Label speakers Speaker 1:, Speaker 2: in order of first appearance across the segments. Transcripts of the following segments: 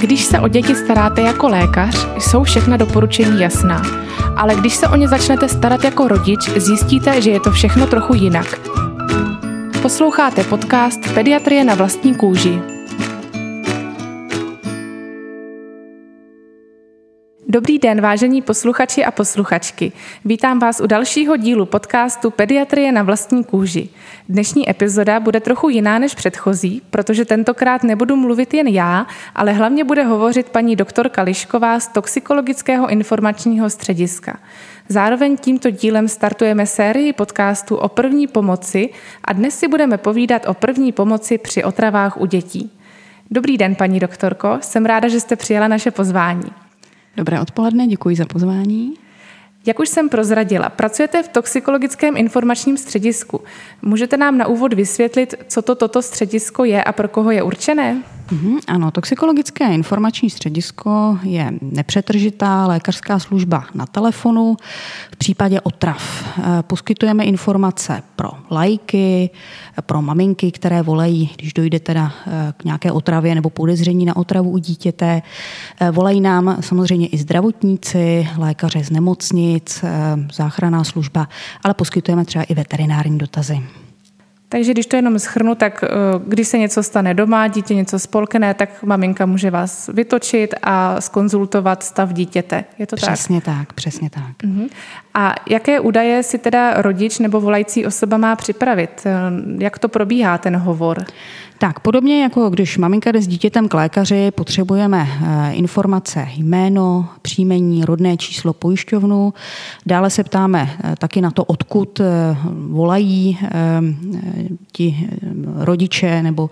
Speaker 1: Když se o děti staráte jako lékař, jsou všechna doporučení jasná. Ale když se o ně začnete starat jako rodič, zjistíte, že je to všechno trochu jinak. Posloucháte podcast Pediatrie na vlastní kůži. Dobrý den, vážení posluchači a posluchačky. Vítám vás u dalšího dílu podcastu Pediatrie na vlastní kůži. Dnešní epizoda bude trochu jiná než předchozí, protože tentokrát nebudu mluvit jen já, ale hlavně bude hovořit paní doktorka Lišková z Toxikologického informačního střediska. Zároveň tímto dílem startujeme sérii podcastů o první pomoci a dnes si budeme povídat o první pomoci při otravách u dětí. Dobrý den, paní doktorko, jsem ráda, že jste přijala naše pozvání.
Speaker 2: Dobré odpoledne, děkuji za pozvání.
Speaker 1: Jak už jsem prozradila, pracujete v Toxikologickém informačním středisku. Můžete nám na úvod vysvětlit, co to toto středisko je a pro koho je určené?
Speaker 2: Mm-hmm, ano, toxikologické informační středisko je nepřetržitá lékařská služba na telefonu. V případě otrav eh, poskytujeme informace pro lajky, pro maminky, které volají, když dojde teda eh, k nějaké otravě nebo podezření na otravu u dítěte. Eh, volají nám samozřejmě i zdravotníci, lékaře z nemocnic, záchranná služba, ale poskytujeme třeba i veterinární dotazy.
Speaker 1: Takže když to jenom schrnu, tak eh, když se něco stane doma, dítě něco spolkne, tak maminka může vás vytočit a skonzultovat stav dítěte. Je to
Speaker 2: přesně tak? tak? Přesně tak. Uh-huh.
Speaker 1: A jaké údaje si teda rodič nebo volající osoba má připravit? Eh, jak to probíhá ten hovor?
Speaker 2: Tak, podobně jako když maminka jde s dítětem k lékaři, potřebujeme eh, informace jméno, příjmení, rodné číslo pojišťovnu. Dále se ptáme taky na to, odkud volají ti rodiče nebo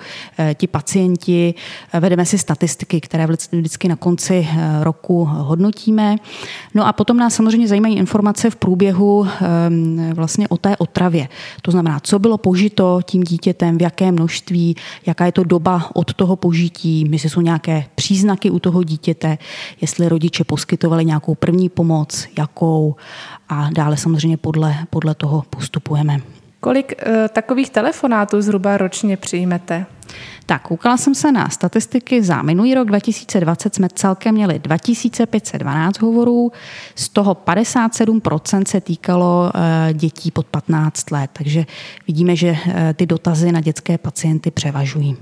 Speaker 2: ti pacienti. Vedeme si statistiky, které vždycky na konci roku hodnotíme. No a potom nás samozřejmě zajímají informace v průběhu vlastně o té otravě. To znamená, co bylo požito tím dítětem, v jaké množství, jaká je to doba od toho požití, jestli jsou nějaké příznaky u toho dítěte, jestli rodiče poskytovali nějakou první pomoc, jakou a dále samozřejmě podle, podle toho postupujeme.
Speaker 1: Kolik e, takových telefonátů zhruba ročně přijmete?
Speaker 2: Tak, koukala jsem se na statistiky za minulý rok 2020 jsme celkem měli 2512 hovorů, z toho 57% se týkalo eh, dětí pod 15 let, takže vidíme, že eh, ty dotazy na dětské pacienty převažují.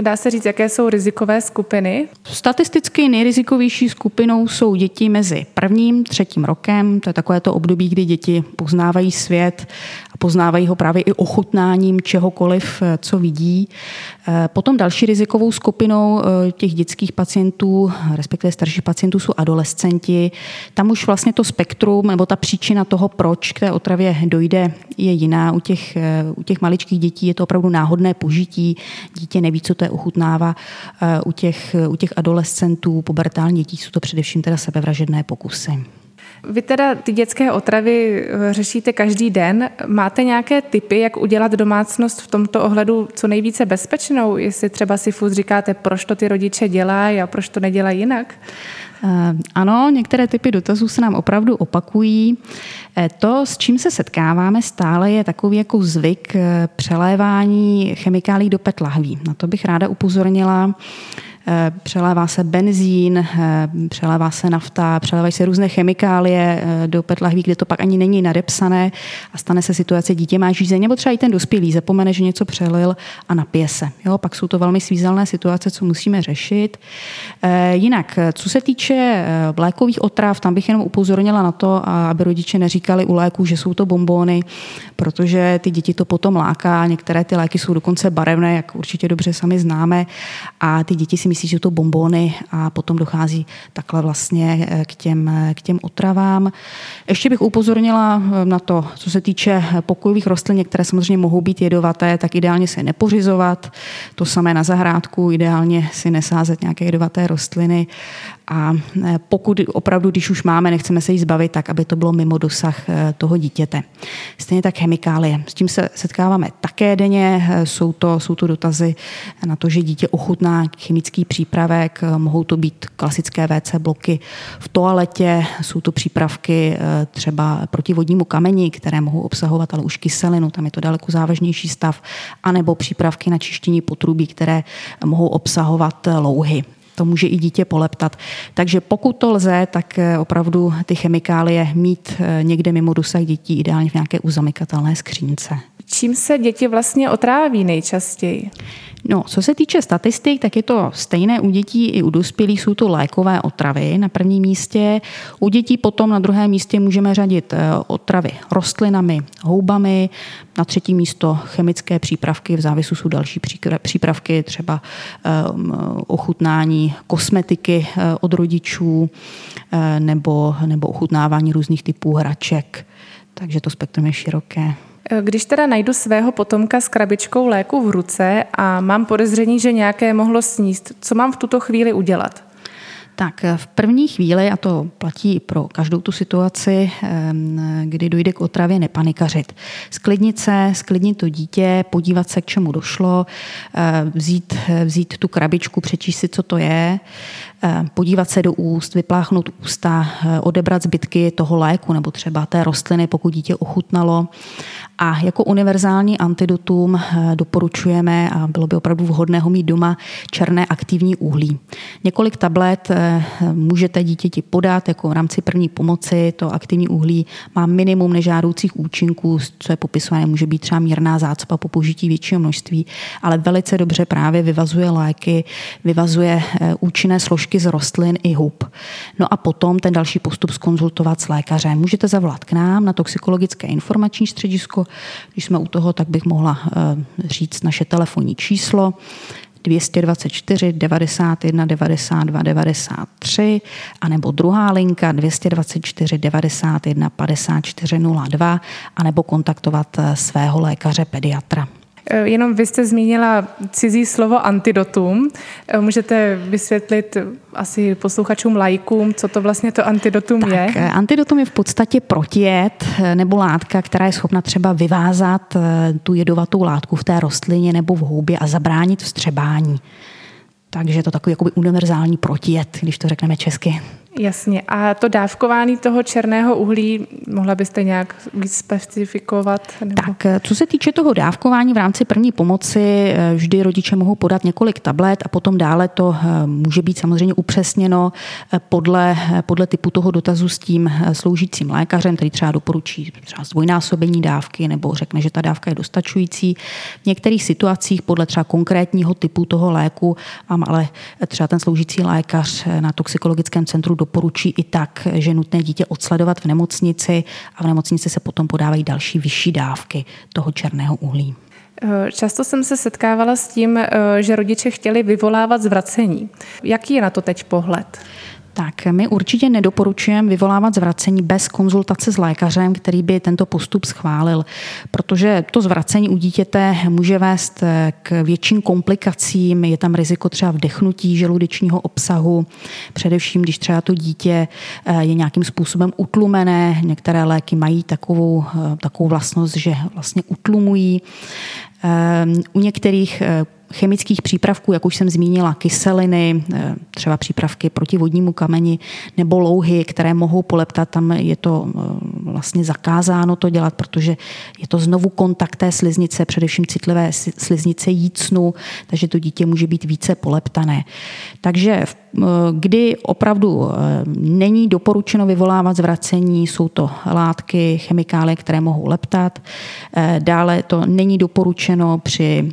Speaker 1: Dá se říct, jaké jsou rizikové skupiny?
Speaker 2: Statisticky nejrizikovější skupinou jsou děti mezi prvním, třetím rokem. To je takové to období, kdy děti poznávají svět poznávají ho právě i ochutnáním čehokoliv, eh, co vidí. Eh, potom další rizikovou skupinou eh, těch dětských pacientů, respektive starších pacientů, jsou adolescenti. Tam už vlastně to spektrum nebo ta příčina toho, proč k té otravě dojde, je jiná. U těch, u těch maličkých dětí je to opravdu náhodné požití. Dítě neví, co to je ochutnává. U těch, u těch adolescentů, pubertální dětí jsou to především teda sebevražedné pokusy.
Speaker 1: Vy teda ty dětské otravy eh, řešíte každý den. Máte nějaké typy, jak udělat domácnost v tomto ohledu co nejvíce bezpečnou? Jestli třeba si furt říkáte, proč to ty rodiče dělají a proč to nedělají jinak?
Speaker 2: Eh, ano, některé typy dotazů se nám opravdu opakují. Eh, to, s čím se setkáváme stále, je takový jako zvyk přelévání chemikálí do PET lahví. Na to bych ráda upozornila. Eh, přelévá se benzín, eh, přelévá se nafta, přelévají se různé chemikálie eh, do PET lahví, kde to pak ani není nadepsané a stane se situace, dítě má žízeň, nebo třeba i ten dospělý zapomene, že něco přelil a napije se. Jo, pak jsou to velmi svízelné situace, co musíme řešit. Jinak, co se týče lékových otrav, tam bych jenom upozornila na to, aby rodiče neříkali u léků, že jsou to bombóny, protože ty děti to potom láká. Některé ty léky jsou dokonce barevné, jak určitě dobře sami známe, a ty děti si myslí, že to bombony a potom dochází takhle vlastně eh, k těm, eh, k těm otravám. Ještě bych upozornila eh, na to, co se týče pokojových rostlin, které samozřejmě mohou být jedovaté, tak ideálně se nepořizovat. To samé na zahrádku, ideálně si nesázet nějaké jedovaté rostliny a e, pokud opravdu, když už máme, nechceme se jí zbavit, tak aby to bylo mimo dosah e, toho dítěte. Stejně tak chemikálie. S tím se setkáváme také denně. E, jsou to, jsou to dotazy na to, že dítě ochutná chemický přípravek. Mohou to být klasické WC bloky v toaletě, jsou to přípravky třeba proti vodnímu kameni, které mohou obsahovat ale už kyselinu, tam je to daleko závažnější stav, anebo přípravky na čištění potrubí, které mohou obsahovat louhy. To může i dítě poleptat. Takže pokud to lze, tak opravdu ty chemikálie mít někde mimo dosah dětí, ideálně v nějaké uzamykatelné skřínce.
Speaker 1: Čím se děti vlastně otráví nejčastěji?
Speaker 2: No, co se týče statistik, tak je to stejné u dětí i u dospělých. Jsou to lékové otravy na prvním místě. U dětí potom na druhém místě můžeme řadit eh, otravy rostlinami, houbami. Na třetí místo chemické přípravky, v závisu jsou další přípravky, třeba um, ochutnání kosmetiky eh, od rodičů nebo, nebo ochutnávání různých typů hraček. Takže to spektrum je široké.
Speaker 1: Když teda najdu svého potomka s krabičkou léku v ruce a mám podezření, že nějaké mohlo sníst, co mám v tuto chvíli udělat?
Speaker 2: Tak v první chvíli, a to platí pro každou tu situaci, kdy dojde k otravě, nepanikařit. Sklidnit se, sklidnit to dítě, podívat se, k čemu došlo, vzít, vzít tu krabičku, přečíst si, co to je, podívat se do úst, vypláchnout ústa, odebrat zbytky toho léku nebo třeba té rostliny, pokud dítě ochutnalo a jako univerzální antidotum eh, doporučujeme, a bylo by opravdu vhodné ho mít doma, černé aktivní uhlí. Několik tablet můžete dítěti podat jako v rámci první pomoci. To aktivní uhlí má minimum nežádoucích účinků, co je popisované, může být třeba mírná zácpa po použití většího množství, ale velice dobře právě vyvazuje léky, vyvazuje eh, účinné složky z rostlin i hub. No a potom ten další postup skonzultovat s lékařem. Můžete zavolat k nám na toxikologické informační středisko když jsme u toho, tak bych mohla eh, říct naše telefonní číslo 224 91 92 93 anebo druhá linka 224 91 54 02 anebo kontaktovat svého lékaře pediatra.
Speaker 1: Eh, jenom vy jste zmínila cizí slovo antidotum. Eh, můžete vysvětlit asi posluchačům lajkům, co to vlastně to antidotum
Speaker 2: tak,
Speaker 1: je?
Speaker 2: Eh, antidotum je v podstatě protijed nebo látka, která je schopna třeba vyvázat tu jedovatou látku v té rostlině nebo v houbě a zabránit vstřebání. Takže je to takový jakoby univerzální protijed, když to řekneme česky.
Speaker 1: Jasně. A to dávkování toho černého uhlí, mohla byste nějak víc specifikovat?
Speaker 2: Nebo? Tak, co se týče toho dávkování v rámci první pomoci, eh, vždy rodiče mohou podat několik tablet a potom dále to eh, může být samozřejmě upřesněno eh, podle, podle typu toho dotazu s tím sloužícím lékařem, který třeba doporučí třeba zdvojnásobení dávky nebo řekne, že ta dávka je dostačující. V některých situacích podle třeba konkrétního typu toho léku ale třeba ten sloužící lékař na toxikologickém centru doporučí i tak, že nutné dítě odsledovat v nemocnici a v nemocnici se potom podávají další vyšší dávky toho černého uhlí.
Speaker 1: Často jsem se setkávala s tím, že rodiče chtěli vyvolávat zvracení. Jaký je na to teď pohled?
Speaker 2: Tak my určitě nedoporučujeme vyvolávat zvracení bez konzultace s lékařem, který by tento postup schválil, protože to zvracení u dítěte může vést k větším komplikacím, je tam riziko třeba vdechnutí žaludečního obsahu, především když třeba to dítě eh, je nějakým způsobem utlumené, některé léky mají takovou, eh, takovou vlastnost, že vlastně utlumují. Eh, u některých chemických přípravků, jak už jsem zmínila, kyseliny, eh, třeba přípravky proti vodnímu kameni nebo louhy, které mohou poleptat, tam je to eh, vlastně zakázáno to dělat, protože je to znovu kontakt té sliznice, především citlivé sliznice jícnu, takže to dítě může být více poleptané. Takže eh, kdy opravdu není doporučeno vyvolávat zvracení, jsou to látky, chemikálie, které mohou leptat. Dále to není doporučeno při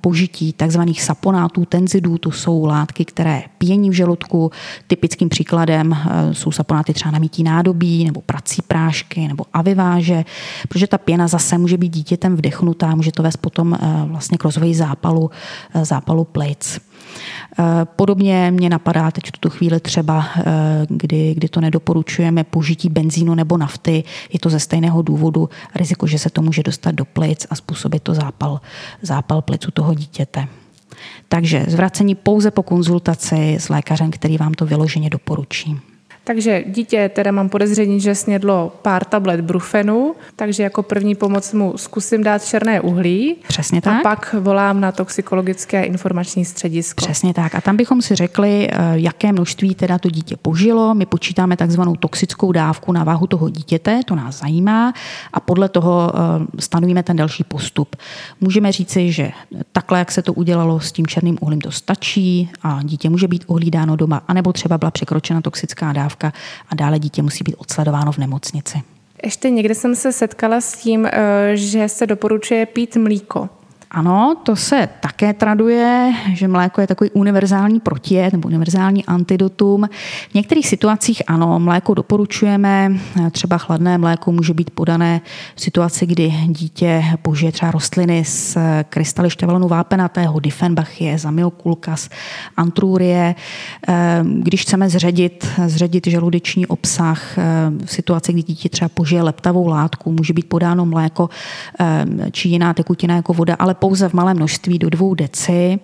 Speaker 2: požití takzvaných saponátů, tenzidů, to jsou látky, které pění v žaludku. Typickým příkladem eh, jsou saponáty třeba na mítí nádobí, nebo prací prášky, nebo aviváže, protože ta pěna zase může být dítětem vdechnutá, může to vést potom eh, vlastně k rozvoji zápalu, eh, zápalu plic. Podobně mě napadá teď v tuto chvíli třeba, kdy, kdy to nedoporučujeme použití benzínu nebo nafty. Je to ze stejného důvodu riziko, že se to může dostat do plic a způsobit to zápal, zápal plic u toho dítěte. Takže zvracení pouze po konzultaci s lékařem, který vám to vyloženě doporučí.
Speaker 1: Takže dítě teda mám podezření, že snědlo pár tablet brufenu, takže jako první pomoc mu zkusím dát černé uhlí.
Speaker 2: Přesně tak.
Speaker 1: A pak volám na toxikologické informační středisko.
Speaker 2: Přesně tak. A tam bychom si řekli, eh, jaké množství teda to dítě požilo. My počítáme takzvanou toxickou dávku na váhu toho dítěte, to nás zajímá a podle toho eh, stanovíme ten další postup. Můžeme říci, že takhle, jak se to udělalo s tím černým uhlím, to stačí a dítě může být ohlídáno doma, anebo třeba byla překročena toxická dávka a dále dítě musí být odsledováno v nemocnici.
Speaker 1: Ještě někde jsem se setkala s tím, eh, že se doporučuje pít mlíko.
Speaker 2: Ano, to se také traduje, že mléko je takový univerzální protijed nebo univerzální antidotum. V některých situacích ano, mléko doporučujeme, třeba chladné mléko může být podané v situaci, kdy dítě požije třeba rostliny z krystaly šťavelonu vápenatého, Diffenbachie, Zamiokulkas, Antrurie. Ehm, když chceme zředit, zředit žaludeční obsah ehm, v situaci, kdy dítě třeba požije leptavou látku, může být podáno mléko ehm, či jiná tekutina jako voda, ale pouze v malém množství do dvou deci,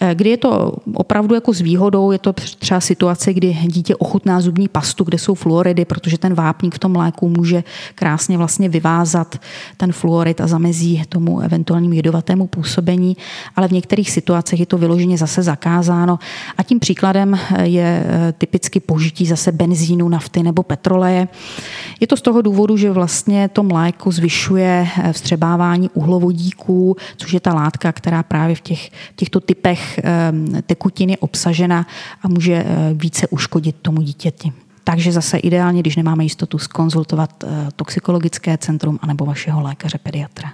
Speaker 2: eh, kdy je to opravdu jako s výhodou, je to třeba situace, kdy dítě ochutná zubní pastu, kde jsou fluoridy, protože ten vápník v tom mléku může krásně vlastně vyvázat ten fluorid a zamezí tomu eventuálnímu jedovatému působení, ale v některých situacích je to vyloženě zase zakázáno. A tím příkladem eh, je eh, typicky použití zase benzínu, nafty nebo petroleje. Je to z toho důvodu, že vlastně to mléko zvyšuje vstřebávání uhlovodíků, což je ta látka, která právě v těch, těchto typech ehm, tekutin je obsažena a může eh, více uškodit tomu dítěti. Takže zase ideálně, když nemáme jistotu, skonzultovat eh, toxikologické centrum anebo vašeho lékaře pediatra.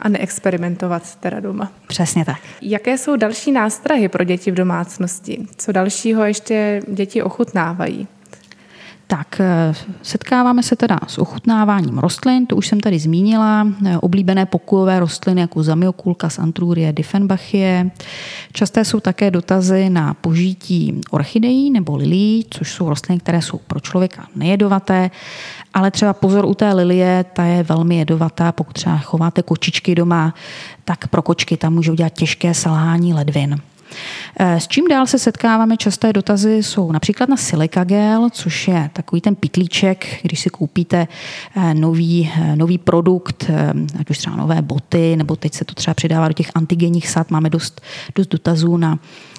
Speaker 1: A neexperimentovat teda doma.
Speaker 2: Přesně tak.
Speaker 1: Jaké jsou další nástrahy pro děti v domácnosti? Co dalšího ještě děti ochutnávají?
Speaker 2: Tak eh, setkáváme se teda s ochutnáváním rostlin, to už jsem tady zmínila, eh, oblíbené pokojové rostliny jako zamiokulka, antrurie, diffenbachie. Časté jsou také dotazy na požití orchidejí nebo lilí, což jsou rostliny, které jsou pro člověka nejedovaté, ale třeba pozor u té lilie, ta je velmi jedovatá, pokud třeba chováte kočičky doma, tak pro kočky tam může udělat těžké selhání ledvin. Eh, s čím dál se setkáváme? Časté dotazy jsou například na silikagel, což je takový ten pitlíček, když si koupíte eh, nový, eh, nový produkt, ať už třeba nové boty, nebo teď se to třeba přidává do těch antigenních sad, máme dost, dost dotazů na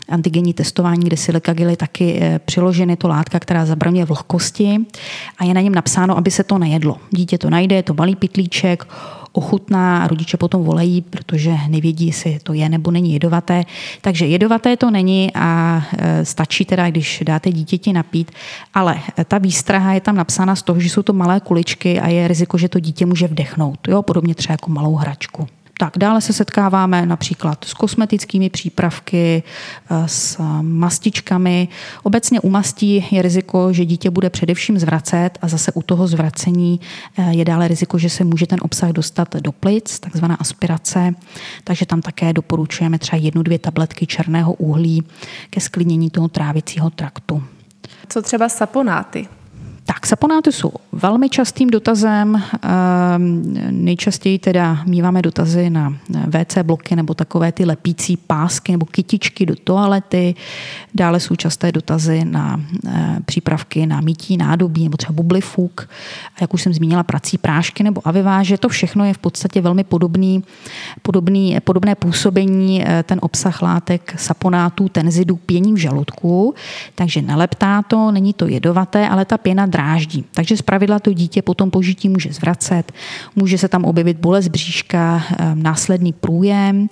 Speaker 2: antigenní testování, kde silikagel je taky přiložen, je to látka, která zabraňuje vlhkosti a je na něm napsáno, aby se to nejedlo. Dítě to najde, to malý pitlíček, ochutná a rodiče potom volají, protože nevědí, jestli to je nebo není jedovaté. Takže jedovaté to není a e, stačí teda, když dáte dítěti napít, ale ta výstraha je tam napsána z toho, že jsou to malé kuličky a je riziko, že to dítě může vdechnout. Jo, podobně třeba jako malou hračku. Tak dále se setkáváme například s kosmetickými přípravky, eh, s mastičkami. Obecně u mastí je riziko, že dítě bude především zvracet a zase u toho zvracení eh, je dále riziko, že se může ten obsah dostat do plic, takzvaná aspirace. Takže tam také doporučujeme třeba jednu, dvě tabletky černého uhlí ke sklidnění toho trávicího traktu.
Speaker 1: Co třeba saponáty?
Speaker 2: Tak, saponáty jsou velmi častým dotazem. Ehm, nejčastěji teda míváme dotazy na WC bloky nebo takové ty lepící pásky nebo kytičky do toalety. Dále jsou časté dotazy na eh, přípravky na mítí nádobí nebo třeba bublifuk. A jak už jsem zmínila, prací prášky nebo aviváže. To všechno je v podstatě velmi podobný, podobný, podobné působení eh, ten obsah látek saponátů, tenzidu pění v žaludku. Takže neleptá to, není to jedovaté, ale ta pěna dráždí. Takže zpravidla to dítě po tom požití může zvracet, může se tam objevit bolest bříška, eh, následný průjem.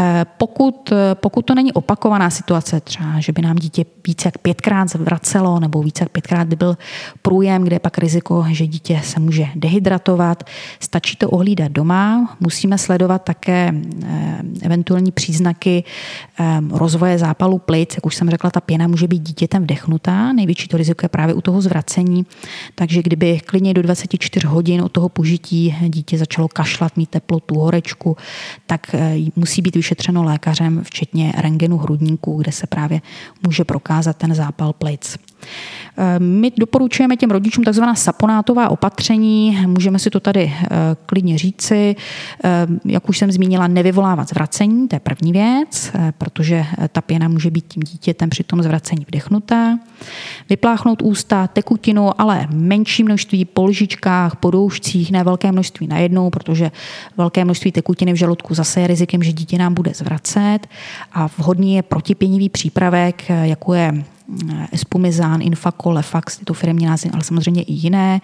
Speaker 2: Eh, pokud, eh, pokud to není opakovaná situace, třeba, že by nám dítě více jak pětkrát zvracelo nebo více jak pětkrát by byl průjem, kde je pak riziko, že dítě se může dehydratovat, stačí to ohlídat doma. Musíme sledovat také eventuální příznaky rozvoje zápalu plic. Jak už jsem řekla, ta pěna může být dítětem vdechnutá. Největší to riziko je právě u toho zvracení. Takže kdyby klidně do 24 hodin od toho požití dítě začalo kašlat, mít teplotu, horečku, tak musí být vyšetřeno lékařem, včetně rengenu hrudníků, kde se právě může prokázat ten zápal plic. My doporučujeme těm rodičům takzvaná saponátová opatření. Můžeme si to tady klidně říci. Jak už jsem zmínila, nevyvolávat zvracení, to je první věc, protože ta pěna může být tím dítětem při tom zvracení vdechnutá. Vypláchnout ústa tekutinu, ale menší množství po lžičkách, po doušcích, ne velké množství najednou, protože velké množství tekutiny v žaludku zase je rizikem, že dítě nám bude zvracet a vhodný je protipěnivý přípravek, jako je Espumizán, Infako, Lefax, tyto firmní názvy, ale samozřejmě i jiné,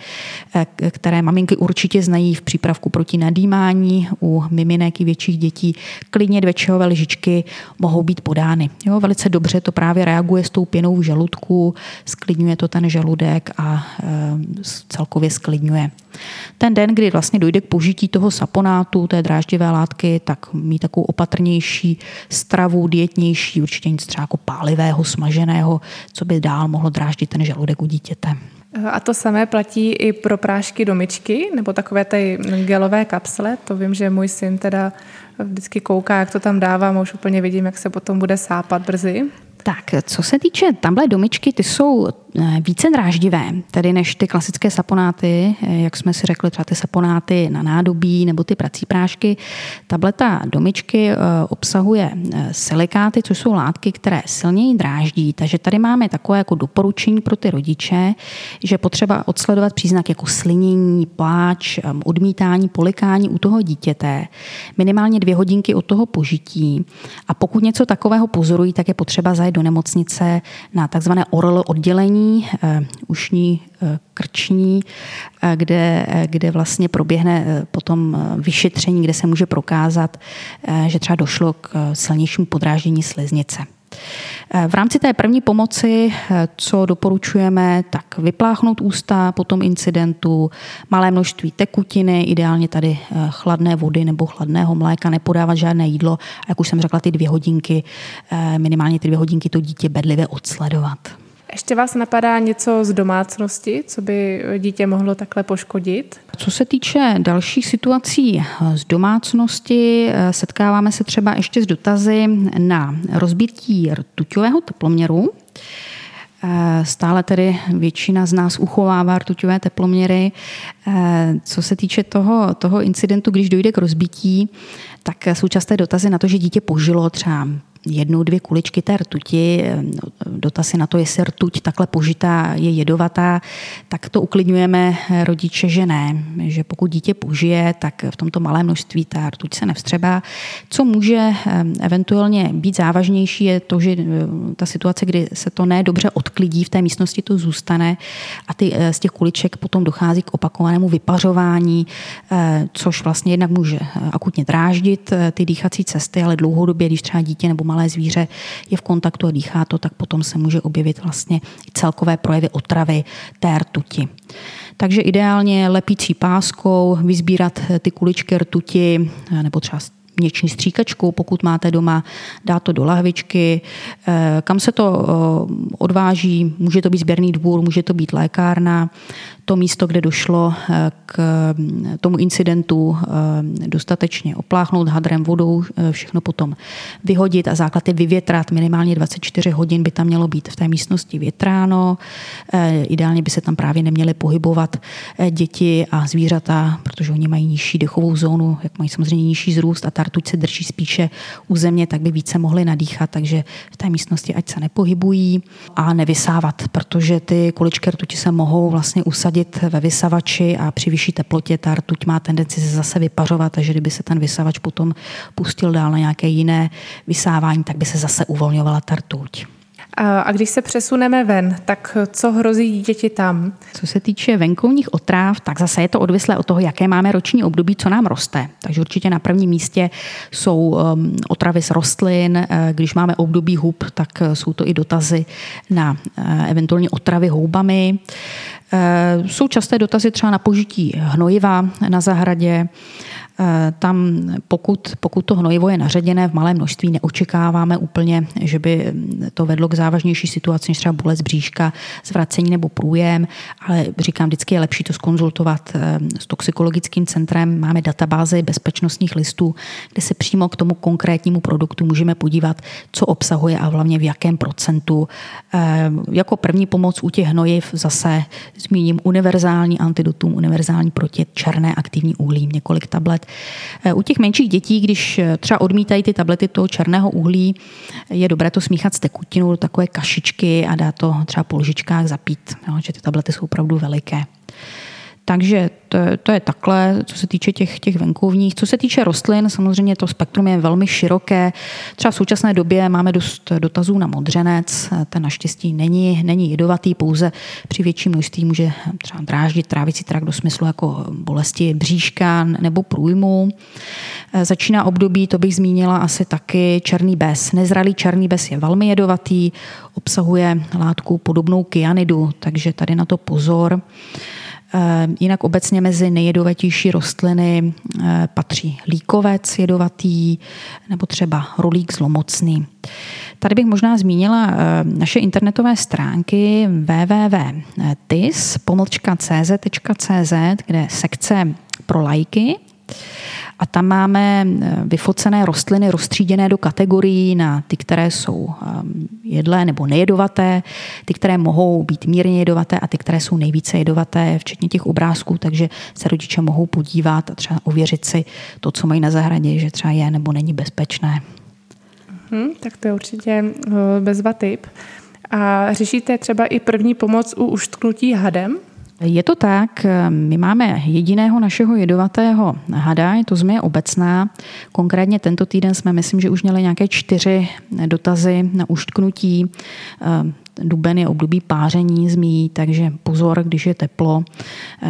Speaker 2: eh, které maminky určitě znají v přípravku proti nadýmání u miminek i větších dětí. Klidně dvě čajové lžičky mohou být podány. Jo, velice dobře to právě reaguje s tou pěnou v žaludku, sklidňuje to ten žaludek a e, celkově sklidňuje. Ten den, kdy vlastně dojde k požití toho saponátu, té dráždivé látky, tak mít takovou opatrnější stravu, dietnější, určitě nic třeba jako pálivého, smaženého, co by dál mohlo dráždit ten žaludek u dítěte.
Speaker 1: A to samé platí i pro prášky do myčky, nebo takové ty gelové kapsle. To vím, že můj syn teda vždycky kouká, jak to tam dávám, už úplně vidím, jak se potom bude sápat brzy.
Speaker 2: Tak, co se týče tamhle domičky, ty jsou eh, více dráždivé, tedy než ty klasické saponáty, eh, jak jsme si řekli, třeba ty saponáty na nádobí nebo ty prací prášky. Tableta domičky eh, obsahuje silikáty, což jsou látky, které silněji dráždí, takže tady máme takové jako doporučení pro ty rodiče, že potřeba odsledovat příznak jako slinění, pláč, odmítání, polikání u toho dítěte, minimálně dvě hodinky od toho požití a pokud něco takového pozorují, tak je potřeba zajet do nemocnice na takzvané oral oddělení, uh, ušní uh, krční, uh, kde, kde vlastně proběhne potom vyšetření, kde se může prokázat, že třeba došlo k silnějšímu podráždění sliznice. V rámci té první pomoci, co doporučujeme, tak vypláchnout ústa po tom incidentu, malé množství tekutiny, ideálně tady eh, chladné vody nebo chladného mléka, nepodávat žádné jídlo a jak už jsem řekla, ty dvě hodinky, eh, minimálně ty dvě hodinky to dítě bedlivě odsledovat.
Speaker 1: Ještě vás napadá něco z domácnosti, co by dítě mohlo takhle poškodit?
Speaker 2: Co se týče dalších situací z domácnosti, setkáváme se třeba ještě s dotazy na rozbití rtuťového teploměru. Stále tedy většina z nás uchovává rtuťové teploměry. Co se týče toho, toho incidentu, když dojde k rozbití, tak jsou časté dotazy na to, že dítě požilo třeba jednou, dvě kuličky té rtuti, dotazy na to, jestli rtuť takhle požitá je jedovatá, tak to uklidňujeme rodiče, že ne. Že pokud dítě požije, tak v tomto malém množství ta rtuť se nevstřebá. Co může eventuálně být závažnější, je to, že ta situace, kdy se to ne dobře odklidí, v té místnosti to zůstane a ty, eh, z těch kuliček potom dochází k opakovanému vypařování, eh, což vlastně jednak může eh, akutně dráždit ty dýchací cesty, ale dlouhodobě, když třeba dítě nebo malé zvíře je v kontaktu a dýchá to, tak potom se může objevit vlastně celkové projevy otravy té rtuti. Takže ideálně lepící páskou vyzbírat ty kuličky rtuti nebo třeba měční stříkačkou, pokud máte doma, dát to do lahvičky. Kam se to odváží, může to být sběrný dvůr, může to být lékárna to místo, kde došlo eh, k mm, tomu incidentu, eh, dostatečně opláchnout hadrem, vodou, eh, všechno potom vyhodit a základ je vyvětrat. Minimálně 24 hodin by tam mělo být v té místnosti větráno. Ideálně by se tam právě neměly pohybovat děti a zvířata, protože oni mají nižší dechovou zónu, jak mají samozřejmě nižší zrůst a ta rtuť se drží spíše u země, tak by více mohli nadýchat, takže v té místnosti ať se nepohybují a nevysávat, protože ty kuličky rtuti se mohou vlastně usadit nasadit ve vysavači a při vyšší teplotě ta rtuť má tendenci se zase vypařovat, takže kdyby se ten vysavač potom pustil dál na nějaké jiné vysávání, tak by se zase uvolňovala ta rtuť.
Speaker 1: A když se přesuneme ven, tak co hrozí dítěti tam?
Speaker 2: Co se týče venkovních otráv, tak zase je to odvislé od toho, jaké máme roční období, co nám roste. Takže určitě na prvním místě jsou um, otravy z rostlin. Eh, když máme období hub, tak eh, jsou to i dotazy na eh, eventuálně otravy houbami. Jsou časté dotazy třeba na požití hnojiva na zahradě Tam, pokud, pokud to hnojivo je naředěné v malém množství, neočekáváme úplně, že by to vedlo k závažnější situaci, než třeba bolest bříška, zvracení nebo průjem, ale říkám, vždycky je lepší to skonzultovat s toxikologickým centrem. Máme databázy bezpečnostních listů, kde se přímo k tomu konkrétnímu produktu můžeme podívat, co obsahuje a hlavně v jakém procentu. Jako první pomoc u těch hnojiv zase zmíním univerzální antidotum, univerzální proti černé aktivní uhlí, několik tablet. U těch menších dětí, když třeba odmítají ty tablety toho černého uhlí, je dobré to smíchat s tekutinou do takové kašičky a dát to třeba po lžičkách zapít, jo, že ty tablety jsou opravdu veliké. Takže to, to je takhle, co se týče těch, těch venkovních. Co se týče rostlin, samozřejmě to spektrum je velmi široké. Třeba v současné době máme dost dotazů na modřenec. Ten naštěstí není, není jedovatý, pouze při větším množství může třeba dráždit trávicí trakt do smyslu jako bolesti bříška nebo průjmu. Začíná období, to bych zmínila asi taky, černý bez. Nezralý černý bez je velmi jedovatý, obsahuje látku podobnou kyanidu, takže tady na to pozor. Eh, jinak obecně mezi nejjedovatější rostliny eh, patří líkovec jedovatý nebo třeba rolík zlomocný. Tady bych možná zmínila eh, naše internetové stránky www.tis.cz.cz, kde je sekce pro lajky a tam máme eh, vyfocené rostliny rozstříděné do kategorií na ty, které jsou ehm, jedlé nebo nejedovaté, ty, které mohou být mírně jedovaté a ty, které jsou nejvíce jedovaté, včetně těch obrázků, takže se rodiče mohou podívat a třeba ověřit si to, co mají na zahradě, že třeba je nebo není bezpečné.
Speaker 1: Hmm, tak to je určitě eh, bezva tip. A řešíte třeba i první pomoc u uštknutí hadem?
Speaker 2: Je to tak, my máme jediného našeho jedovatého hada, je to zmije obecná. Konkrétně tento týden jsme, myslím, že už měli nějaké čtyři dotazy na uštknutí. Duben je období páření zmí, takže pozor, když je teplo,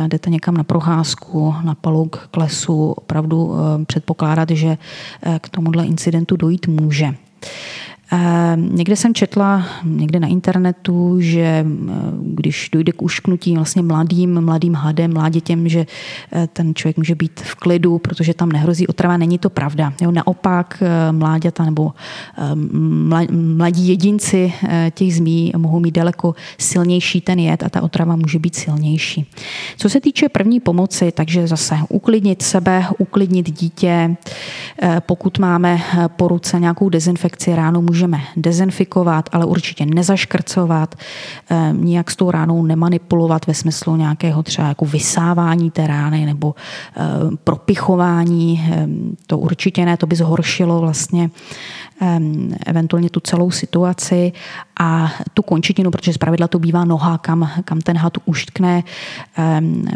Speaker 2: jdete někam na procházku, na paluk, k lesu, opravdu eh, předpokládat, že eh, k tomuhle incidentu dojít může. Ehm, někde jsem četla, někde na internetu, že eh, když dojde k ušknutí vlastně mladým, mladým hadem, mládětěm, že eh, ten člověk může být v klidu, protože tam nehrozí otrava. Není to pravda. Jo, naopak eh, mláďata nebo mladí jedinci těch zmí mohou mít daleko silnější ten jed a ta otrava může být silnější. Co se týče první pomoci, takže zase uklidnit sebe, uklidnit dítě. Pokud máme po ruce nějakou dezinfekci ráno, můžeme dezinfikovat, ale určitě nezaškrcovat, eh, nijak s tou ránou nemanipulovat ve smyslu nějakého třeba jako vysávání té rány nebo eh, propichování. Eh, to určitě ne, to by zhoršilo vlastně eventuálně tu celou situaci a tu končetinu, protože zpravidla to bývá noha, kam, kam ten had uštkne,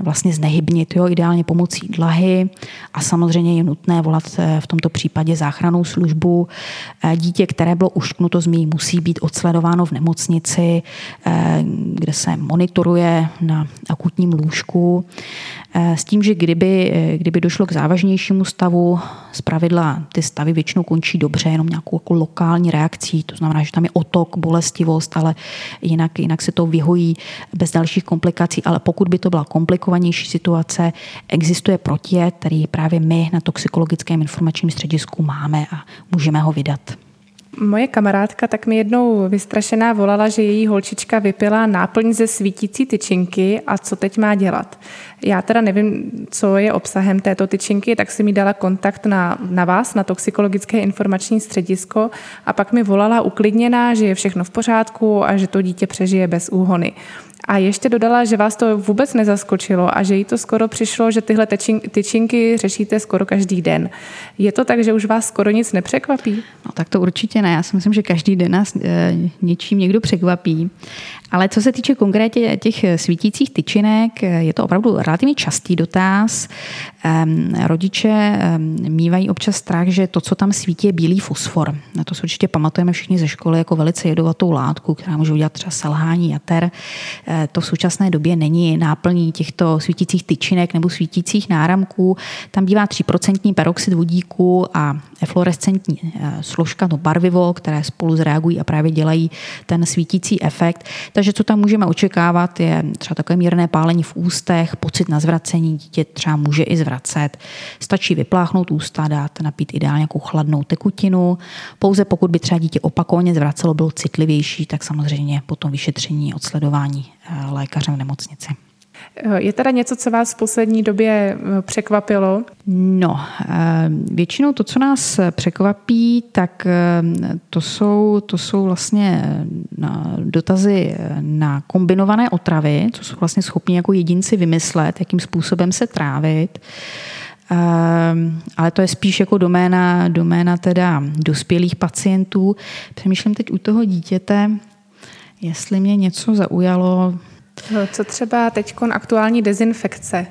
Speaker 2: vlastně znehybnit, jo, ideálně pomocí dlahy a samozřejmě je nutné volat v tomto případě záchranou službu. Dítě, které bylo uštknuto zmí, musí být odsledováno v nemocnici, kde se monitoruje na akutním lůžku. S tím, že kdyby, kdyby došlo k závažnějšímu stavu, zpravidla ty stavy většinou končí dobře, jenom nějakou jako lokální reakcí, to znamená, že tam je otok, bolestivost, ale jinak, jinak se to vyhojí bez dalších komplikací, ale pokud by to byla komplikovanější situace, existuje protijed, který právě my na toxikologickém informačním středisku máme a můžeme ho vydat.
Speaker 1: Moje kamarádka tak mi jednou vystrašená volala, že její holčička vypila náplň ze svítící tyčinky a co teď má dělat. Já teda nevím, co je obsahem této tyčinky, tak si mi dala kontakt na, na vás, na toxikologické informační středisko a pak mi volala uklidněná, že je všechno v pořádku a že to dítě přežije bez úhony. A ještě dodala, že vás to vůbec nezaskočilo a že jí to skoro přišlo, že tyhle tyčinky řešíte skoro každý den. Je to tak, že už vás skoro nic nepřekvapí?
Speaker 2: No tak to určitě ne. Já si myslím, že každý den nás e, něčím někdo překvapí. Ale co se týče konkrétně těch svítících tyčinek, je to opravdu relativně častý dotaz. Rodiče mývají občas strach, že to, co tam svítí, je bílý fosfor. Na to se určitě pamatujeme všichni ze školy jako velice jedovatou látku, která může udělat třeba selhání jater. E, to v současné době není náplní těchto svítících tyčinek nebo svítících náramků. Tam bývá 3% peroxid vodíku a fluorescentní e, složka, to barvivo, které spolu zreagují a právě dělají ten svítící efekt. Takže co tam můžeme očekávat, je třeba takové mírné pálení v ústech, pocit na zvracení, dítě třeba může i vracet. Stačí vypláchnout ústa, dát napít ideálně nějakou chladnou tekutinu. Pouze pokud by třeba dítě opakovaně zvracelo, bylo citlivější, tak samozřejmě potom vyšetření, odsledování eh, lékařem v nemocnici.
Speaker 1: Eh, je teda něco, co vás v poslední době eh, překvapilo?
Speaker 2: No, eh, většinou to, co nás překvapí, tak to jsou, to jsou vlastně dotazy na kombinované otravy, co jsou vlastně schopni jako jedinci vymyslet, jakým způsobem se trávit. ale to je spíš jako doména, doména teda dospělých pacientů. Přemýšlím teď u toho dítěte, jestli mě něco zaujalo,
Speaker 1: co třeba teď aktuální dezinfekce?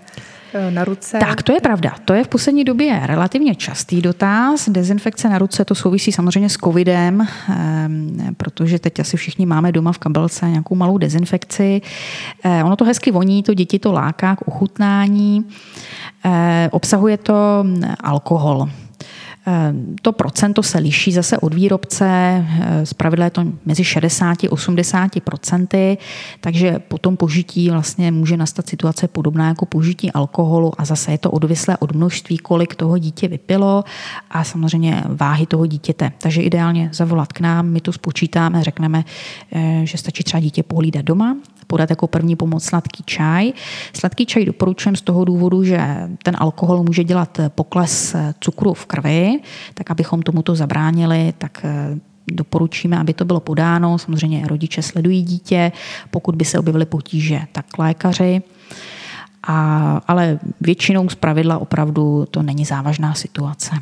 Speaker 1: Eh, na ruce.
Speaker 2: Tak, to je pravda. To je v poslední době relativně častý dotaz. Dezinfekce na ruce, to souvisí samozřejmě s covidem, ehm, protože teď asi všichni máme doma v kabelce nějakou malou dezinfekci. Eh, ono to hezky voní, to děti to láká k ochutnání. Eh, obsahuje to hm, alkohol. Ehm, to procento se liší zase od výrobce, ehm, zpravidla je to mezi 60 a 80 procenty, takže po tom požití vlastně může nastat situace podobná jako požití alkoholu a zase je to odvislé od množství, kolik toho dítě vypilo a samozřejmě váhy toho dítěte. Takže ideálně zavolat k nám, my to spočítáme, řekneme, eh, že stačí třeba dítě pohlídat doma, podat jako první pomoc sladký čaj. Sladký čaj doporučujeme z toho důvodu, že ten alkohol může dělat pokles cukru v krvi, tak abychom tomuto zabránili, tak eh, doporučíme, aby to bylo podáno. Samozřejmě rodiče sledují dítě, pokud by se objevily potíže, tak lékaři. A, ale většinou z pravidla opravdu to není závažná situace.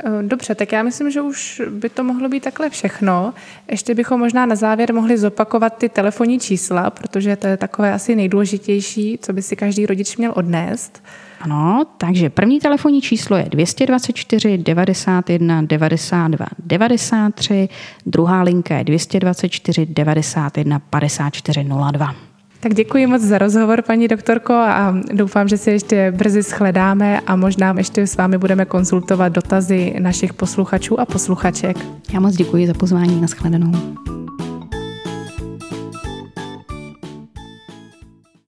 Speaker 1: Eh, dobře, tak já myslím, že už by to mohlo být takhle všechno. Ještě bychom možná na závěr mohli zopakovat ty telefonní čísla, protože to je takové asi nejdůležitější, co by si každý rodič měl odnést.
Speaker 2: Ano, takže první telefonní číslo je 224 91 92 93, druhá linka je 224 91 54 02.
Speaker 1: Tak děkuji moc za rozhovor, paní doktorko, a doufám, že se ještě brzy shledáme a možná ještě s vámi budeme konzultovat dotazy našich posluchačů a posluchaček.
Speaker 2: Já moc děkuji za pozvání na shledanou.